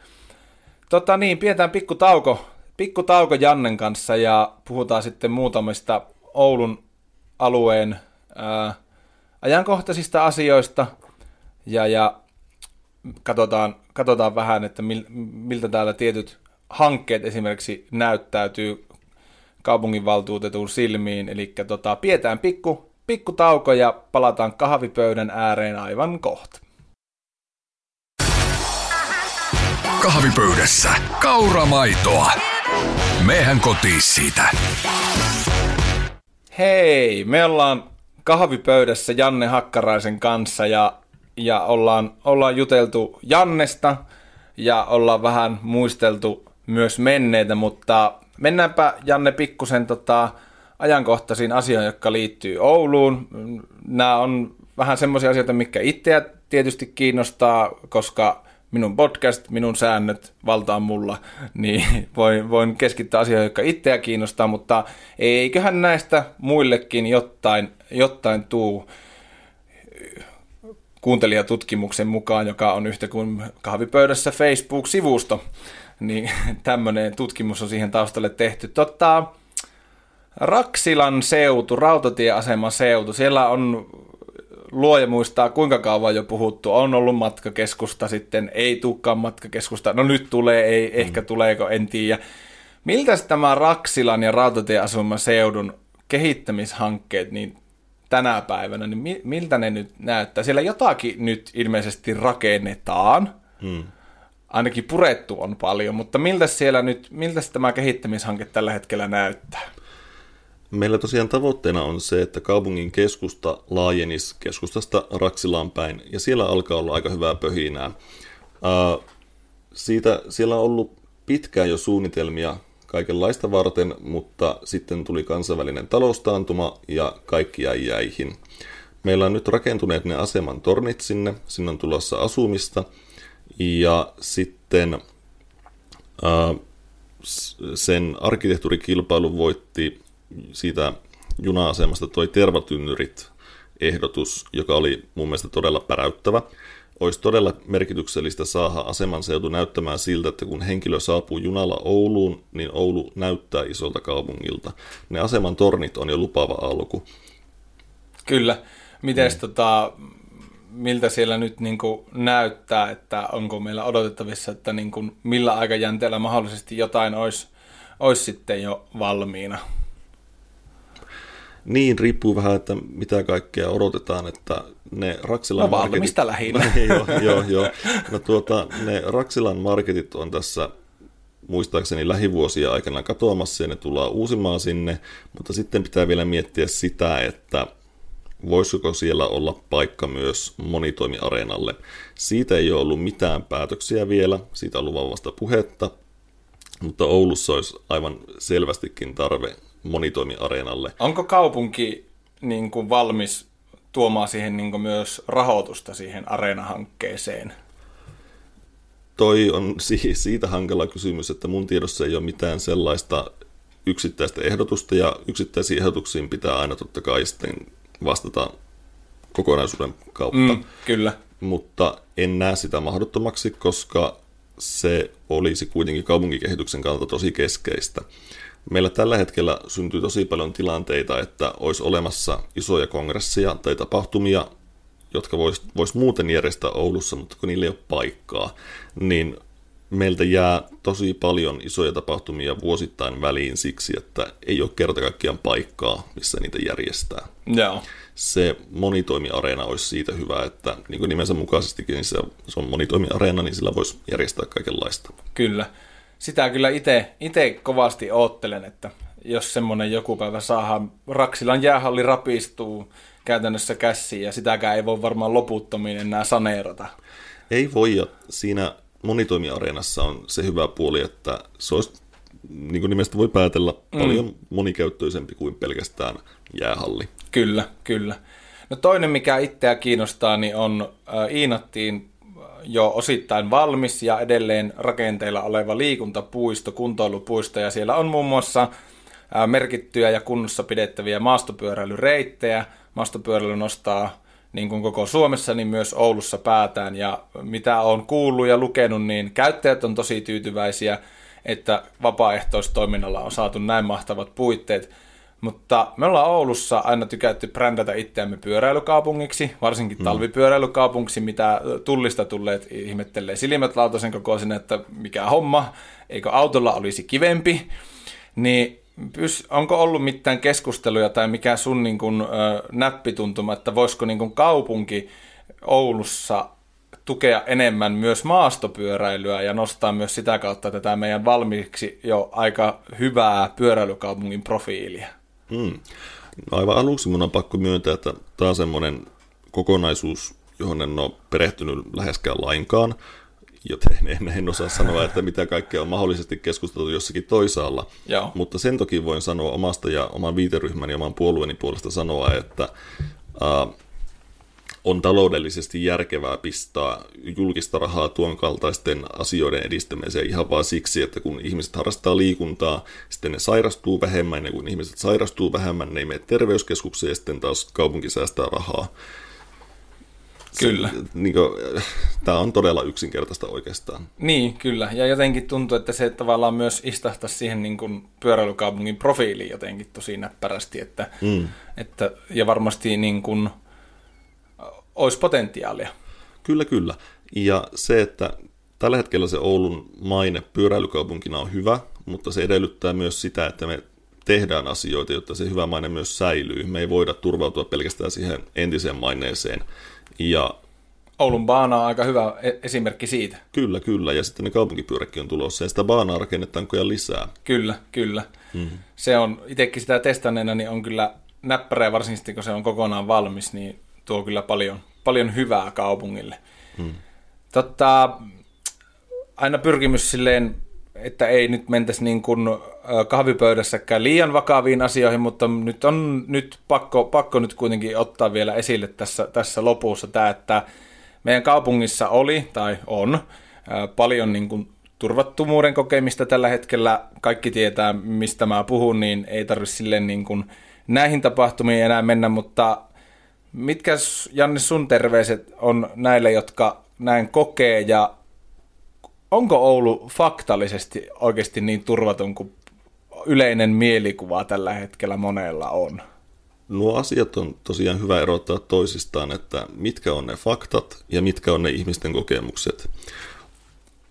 Tota niin, pidetään pikku tauko, pikku tauko Jannen kanssa ja puhutaan sitten muutamista Oulun alueen ää, ajankohtaisista asioista. Ja, ja katsotaan, katsotaan vähän, että mil, miltä täällä tietyt hankkeet esimerkiksi näyttäytyy kaupunginvaltuutetun silmiin. Eli tota, pidetään pikku, pikku tauko ja palataan kahvipöydän ääreen aivan kohta. Kahvipöydässä kauramaitoa. Mehän kotiin siitä. Hei, me ollaan kahvipöydässä Janne Hakkaraisen kanssa ja ja ollaan, ollaan juteltu Jannesta ja ollaan vähän muisteltu myös menneitä, mutta mennäänpä Janne pikkusen tota, ajankohtaisiin asioihin, jotka liittyy Ouluun. Nämä on vähän semmoisia asioita, mikä itseä tietysti kiinnostaa, koska minun podcast, minun säännöt, valtaan mulla, niin voin, voin keskittyä asioihin, jotka itseä kiinnostaa, mutta eiköhän näistä muillekin jotain, jotain tuu kuuntelijatutkimuksen mukaan, joka on yhtä kuin kahvipöydässä Facebook-sivusto, niin tämmöinen tutkimus on siihen taustalle tehty. Totta, Raksilan seutu, rautatieaseman seutu, siellä on luoja muistaa kuinka kauan jo puhuttu, on ollut matkakeskusta, sitten ei tulekaan matkakeskusta, no nyt tulee, ei mm. ehkä tuleeko, en tiedä. Miltä tämä Raksilan ja rautatieaseman seudun kehittämishankkeet, niin tänä päivänä, niin miltä ne nyt näyttää? Siellä jotakin nyt ilmeisesti rakennetaan, hmm. ainakin purettu on paljon, mutta miltä siellä nyt, miltä tämä kehittämishanke tällä hetkellä näyttää? Meillä tosiaan tavoitteena on se, että kaupungin keskusta laajenisi keskustasta Raksilaan päin, ja siellä alkaa olla aika hyvää pöhinää. Siitä, siellä on ollut pitkään jo suunnitelmia kaikenlaista varten, mutta sitten tuli kansainvälinen taloustaantuma ja kaikki jäi jäihin. Meillä on nyt rakentuneet ne aseman tornit sinne, sinne on tulossa asumista. Ja sitten ää, sen arkkitehtuurikilpailun voitti siitä juna-asemasta toi Tervatynnyrit ehdotus, joka oli mun mielestä todella päräyttävä olisi todella merkityksellistä saada aseman seutu näyttämään siltä, että kun henkilö saapuu junalla Ouluun, niin Oulu näyttää isolta kaupungilta. Ne aseman tornit on jo lupaava alku. Kyllä. Miten mm. tota, miltä siellä nyt niin kuin näyttää, että onko meillä odotettavissa, että niin kuin, millä aikajänteellä mahdollisesti jotain olisi, olisi sitten jo valmiina? Niin, riippuu vähän, että mitä kaikkea odotetaan, että ne Raksilan no, marketit... mistä lähinnä. joo, joo, joo. No, tuota, ne Raksilan marketit on tässä muistaakseni lähivuosia aikana katoamassa ja ne tullaan uusimaan sinne, mutta sitten pitää vielä miettiä sitä, että voisiko siellä olla paikka myös monitoimiareenalle. Siitä ei ole ollut mitään päätöksiä vielä, siitä on ollut vasta puhetta, mutta Oulussa olisi aivan selvästikin tarve monitoimiareenalle. Onko kaupunki niin kuin valmis tuomaan siihen niin myös rahoitusta siihen areenahankkeeseen? Toi on siitä hankala kysymys, että mun tiedossa ei ole mitään sellaista yksittäistä ehdotusta, ja yksittäisiin ehdotuksiin pitää aina totta kai sitten vastata kokonaisuuden kautta. Mm, kyllä. Mutta en näe sitä mahdottomaksi, koska se olisi kuitenkin kaupunkikehityksen kannalta tosi keskeistä. Meillä tällä hetkellä syntyy tosi paljon tilanteita, että olisi olemassa isoja kongresseja tai tapahtumia, jotka vois, vois muuten järjestää Oulussa, mutta kun niillä ei ole paikkaa, niin meiltä jää tosi paljon isoja tapahtumia vuosittain väliin siksi, että ei ole kerta kaikkiaan paikkaa, missä niitä järjestää. Joo. Se monitoimiareena olisi siitä hyvä, että niin kuin nimensä mukaisestikin niin se, se on monitoimiareena, niin sillä voisi järjestää kaikenlaista. Kyllä. Sitä kyllä itse kovasti oottelen, että jos semmoinen joku päivä saadaan, Raksilan jäähalli rapistuu käytännössä käsiin ja sitäkään ei voi varmaan loputtomiin enää saneerata. Ei voi, ja siinä monitoimiareenassa on se hyvä puoli, että se olisi, niin kuin nimestä voi päätellä, mm. paljon monikäyttöisempi kuin pelkästään jäähalli. Kyllä, kyllä. No toinen, mikä itseä kiinnostaa, niin on äh, Iinattiin jo osittain valmis ja edelleen rakenteilla oleva liikuntapuisto, kuntoilupuisto, ja siellä on muun muassa merkittyjä ja kunnossa pidettäviä maastopyöräilyreittejä. Maastopyöräily nostaa niin kuin koko Suomessa, niin myös Oulussa päätään. Ja mitä on kuullut ja lukenut, niin käyttäjät on tosi tyytyväisiä, että vapaaehtoistoiminnalla on saatu näin mahtavat puitteet. Mutta me ollaan Oulussa aina tykätty brändätä itseämme pyöräilykaupungiksi, varsinkin mm. talvipyöräilykaupungiksi, mitä tullista tulleet ihmettelee silmät lautasen kokoisena, että mikä homma, eikö autolla olisi kivempi. Niin onko ollut mitään keskusteluja tai mikä sun niin kun, ö, näppituntuma, että voisiko niin kun kaupunki Oulussa tukea enemmän myös maastopyöräilyä ja nostaa myös sitä kautta tätä meidän valmiiksi jo aika hyvää pyöräilykaupungin profiilia? Hmm. No aivan aluksi mun on pakko myöntää, että tämä on semmoinen kokonaisuus, johon en ole perehtynyt läheskään lainkaan joten en, en osaa sanoa, että mitä kaikkea on mahdollisesti keskusteltu jossakin toisaalla. Joo. Mutta sen toki voin sanoa omasta ja oman viiteryhmän ja oman puolueeni puolesta sanoa, että äh, on taloudellisesti järkevää pistää julkista rahaa tuon kaltaisten asioiden edistämiseen ihan vaan siksi, että kun ihmiset harrastaa liikuntaa, sitten ne sairastuu vähemmän, ja kun ihmiset sairastuu vähemmän, ne ei mene terveyskeskukseen, ja sitten taas kaupunki säästää rahaa. Kyllä. niin kuin, tämä on todella yksinkertaista oikeastaan. Niin, kyllä. Ja jotenkin tuntuu, että se tavallaan myös istahtaa siihen niin kuin pyöräilykaupungin profiiliin jotenkin tosi näppärästi. Että, mm. että, ja varmasti niin kuin, olisi potentiaalia. Kyllä, kyllä. Ja se, että tällä hetkellä se Oulun maine pyöräilykaupunkina on hyvä, mutta se edellyttää myös sitä, että me tehdään asioita, jotta se hyvä maine myös säilyy. Me ei voida turvautua pelkästään siihen entiseen maineeseen. Ja Oulun baana on aika hyvä e- esimerkki siitä. Kyllä, kyllä. Ja sitten ne kaupunkipyöräkin on tulossa ja sitä baanaa rakennetaan koja lisää. Kyllä, kyllä. Mm-hmm. Se on, itsekin sitä testanneena, niin on kyllä näppärä, varsinkin kun se on kokonaan valmis, niin tuo kyllä paljon, paljon hyvää kaupungille. Mm. Totta, aina pyrkimys silleen että ei nyt mentäisi niin kuin kahvipöydässäkään liian vakaviin asioihin, mutta nyt on nyt pakko, pakko nyt kuitenkin ottaa vielä esille tässä, tässä lopussa tämä, että meidän kaupungissa oli tai on paljon niin kuin turvattomuuden kokemista tällä hetkellä. Kaikki tietää, mistä mä puhun, niin ei tarvitse silleen niin kuin näihin tapahtumiin enää mennä, mutta mitkä Janne sun terveiset on näille, jotka näin kokee ja onko Oulu faktallisesti oikeasti niin turvaton kuin yleinen mielikuva tällä hetkellä monella on? Nuo asiat on tosiaan hyvä erottaa toisistaan, että mitkä on ne faktat ja mitkä on ne ihmisten kokemukset.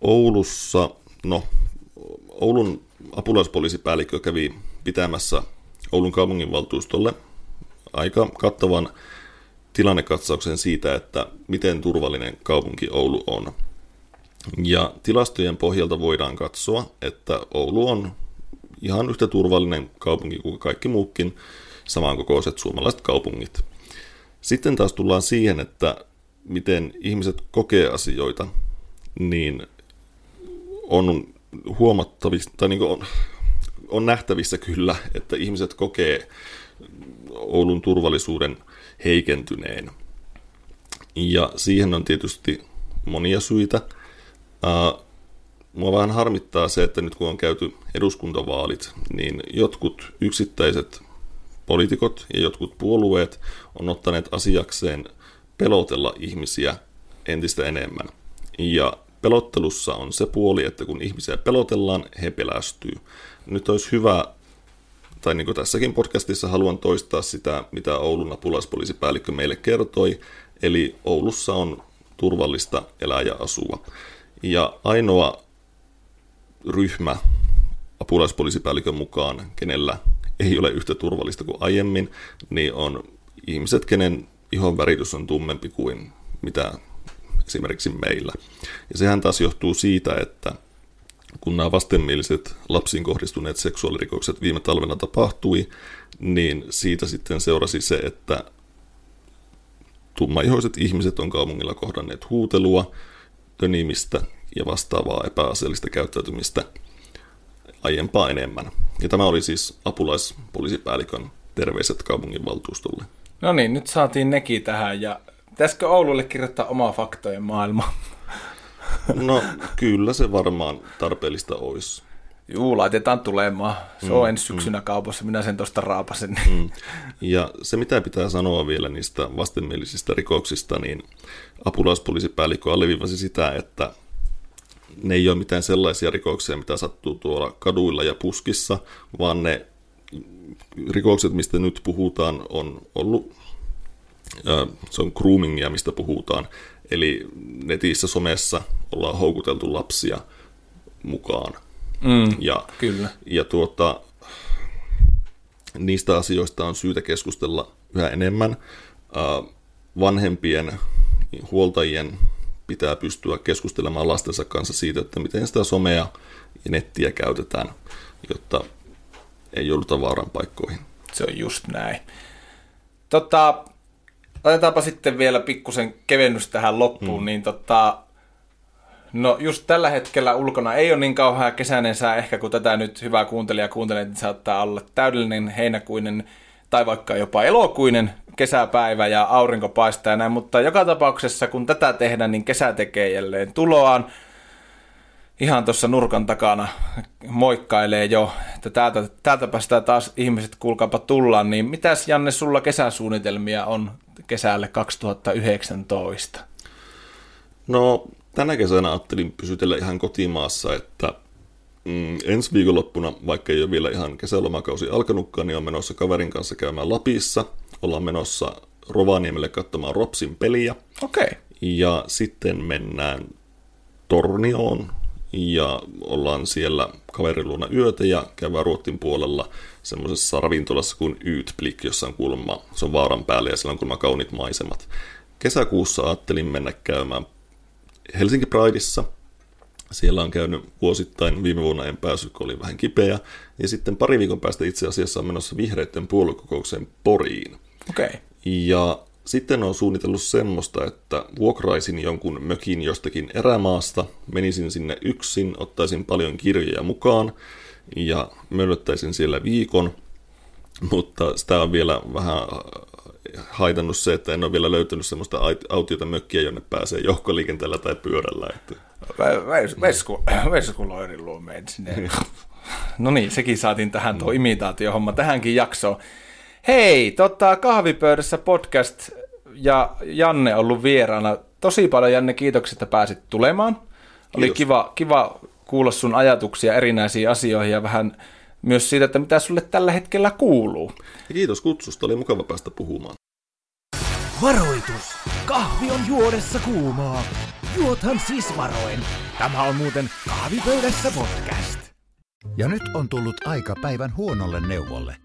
Oulussa, no, Oulun apulaispoliisipäällikkö kävi pitämässä Oulun kaupunginvaltuustolle aika kattavan tilannekatsauksen siitä, että miten turvallinen kaupunki Oulu on. Ja tilastojen pohjalta voidaan katsoa, että Oulu on ihan yhtä turvallinen kaupunki kuin kaikki muukin samankokoiset suomalaiset kaupungit. Sitten taas tullaan siihen, että miten ihmiset kokee asioita, niin on huomattavissa, tai niin on, on nähtävissä kyllä, että ihmiset kokee Oulun turvallisuuden heikentyneen. Ja siihen on tietysti monia syitä. Mua vähän harmittaa se, että nyt kun on käyty eduskuntavaalit, niin jotkut yksittäiset poliitikot ja jotkut puolueet on ottaneet asiakseen pelotella ihmisiä entistä enemmän. Ja pelottelussa on se puoli, että kun ihmisiä pelotellaan, he pelästyy. Nyt olisi hyvä, tai niin kuin tässäkin podcastissa haluan toistaa sitä, mitä Oulun apulaispoliisipäällikkö meille kertoi, eli Oulussa on turvallista elää ja asua. Ja ainoa ryhmä apulaispoliisipäällikön mukaan, kenellä ei ole yhtä turvallista kuin aiemmin, niin on ihmiset, kenen ihon väritys on tummempi kuin mitä esimerkiksi meillä. Ja sehän taas johtuu siitä, että kun nämä vastenmieliset lapsiin kohdistuneet seksuaalirikokset viime talvena tapahtui, niin siitä sitten seurasi se, että tummaihoiset ihmiset on kaupungilla kohdanneet huutelua, tönimistä ja vastaavaa epäasiallista käyttäytymistä aiempaa enemmän. Ja tämä oli siis apulaispoliisipäällikön terveiset kaupunginvaltuustolle. No niin, nyt saatiin nekin tähän ja pitäisikö Oululle kirjoittaa omaa faktojen maailma? No kyllä se varmaan tarpeellista olisi. Juu, laitetaan tulemaan. Se on mm, ensi syksynä mm. kaupassa, minä sen tuosta raapasen. Mm. Ja se, mitä pitää sanoa vielä niistä vastenmielisistä rikoksista, niin apulaispoliisipäällikkö alleviivasi sitä, että ne ei ole mitään sellaisia rikoksia, mitä sattuu tuolla kaduilla ja puskissa, vaan ne rikokset, mistä nyt puhutaan, on ollut, se on groomingia, mistä puhutaan. Eli netissä, somessa ollaan houkuteltu lapsia mukaan. Mm, ja, kyllä. Ja tuota, niistä asioista on syytä keskustella yhä enemmän. Vanhempien, huoltajien pitää pystyä keskustelemaan lastensa kanssa siitä, että miten sitä somea ja nettiä käytetään, jotta ei jouduta vaaran paikkoihin. Se on just näin. Tota, otetaanpa sitten vielä pikkusen kevennys tähän loppuun, mm. niin tota, no just tällä hetkellä ulkona ei ole niin kauhean kesäinen sää, ehkä kun tätä nyt hyvää kuuntelija kuuntelee, niin saattaa olla täydellinen heinäkuinen tai vaikka jopa elokuinen kesäpäivä ja aurinko paistaa ja näin, mutta joka tapauksessa kun tätä tehdään, niin kesä tekee jälleen tuloaan. Ihan tuossa nurkan takana moikkailee jo, että täältä, täältä päästään taas ihmiset kuulkaapa tullaan, niin mitäs Janne sulla kesäsuunnitelmia on kesälle 2019? No tänä kesänä ajattelin pysytellä ihan kotimaassa, että mm, ensi viikonloppuna, vaikka ei ole vielä ihan kesälomakausi alkanutkaan, niin on menossa kaverin kanssa käymään Lapissa. Ollaan menossa Rovaniemelle katsomaan Ropsin peliä. Okei. Okay. Ja sitten mennään Tornioon ja ollaan siellä kaverin luona yötä ja käydään Ruotin puolella semmoisessa ravintolassa kuin Yytblik, jossa on kuulemma, se on vaaran päällä ja siellä on kuulemma kaunit maisemat. Kesäkuussa ajattelin mennä käymään Helsinki Prideissa – siellä on käynyt vuosittain, viime vuonna en päässyt, kun oli vähän kipeä. Ja sitten pari viikon päästä itse asiassa on menossa vihreiden puoluekokoukseen Poriin. Okei. Okay. Ja sitten on suunnitellut semmoista, että vuokraisin jonkun mökin jostakin erämaasta, menisin sinne yksin, ottaisin paljon kirjoja mukaan ja möllöttäisin siellä viikon, mutta sitä on vielä vähän haitannut se, että en ole vielä löytänyt semmoista autiota mökkiä, jonne pääsee johkoliikenteellä tai pyörällä. Että... Vesku, Veskuloirin luo sinne. No niin, sekin saatiin tähän tuo imitaatiohomma tähänkin jaksoon. Hei, tota, kahvipöydässä podcast ja Janne ollut vieraana. Tosi paljon Janne, kiitoksia, että pääsit tulemaan. Oli kiva, kiva kuulla sun ajatuksia erinäisiin asioihin ja vähän myös siitä, että mitä sulle tällä hetkellä kuuluu. Ja kiitos kutsusta, oli mukava päästä puhumaan. Varoitus! Kahvi on juodessa kuumaa. Juothan siis varoen. Tämä on muuten kahvipöydässä podcast. Ja nyt on tullut aika päivän huonolle neuvolle.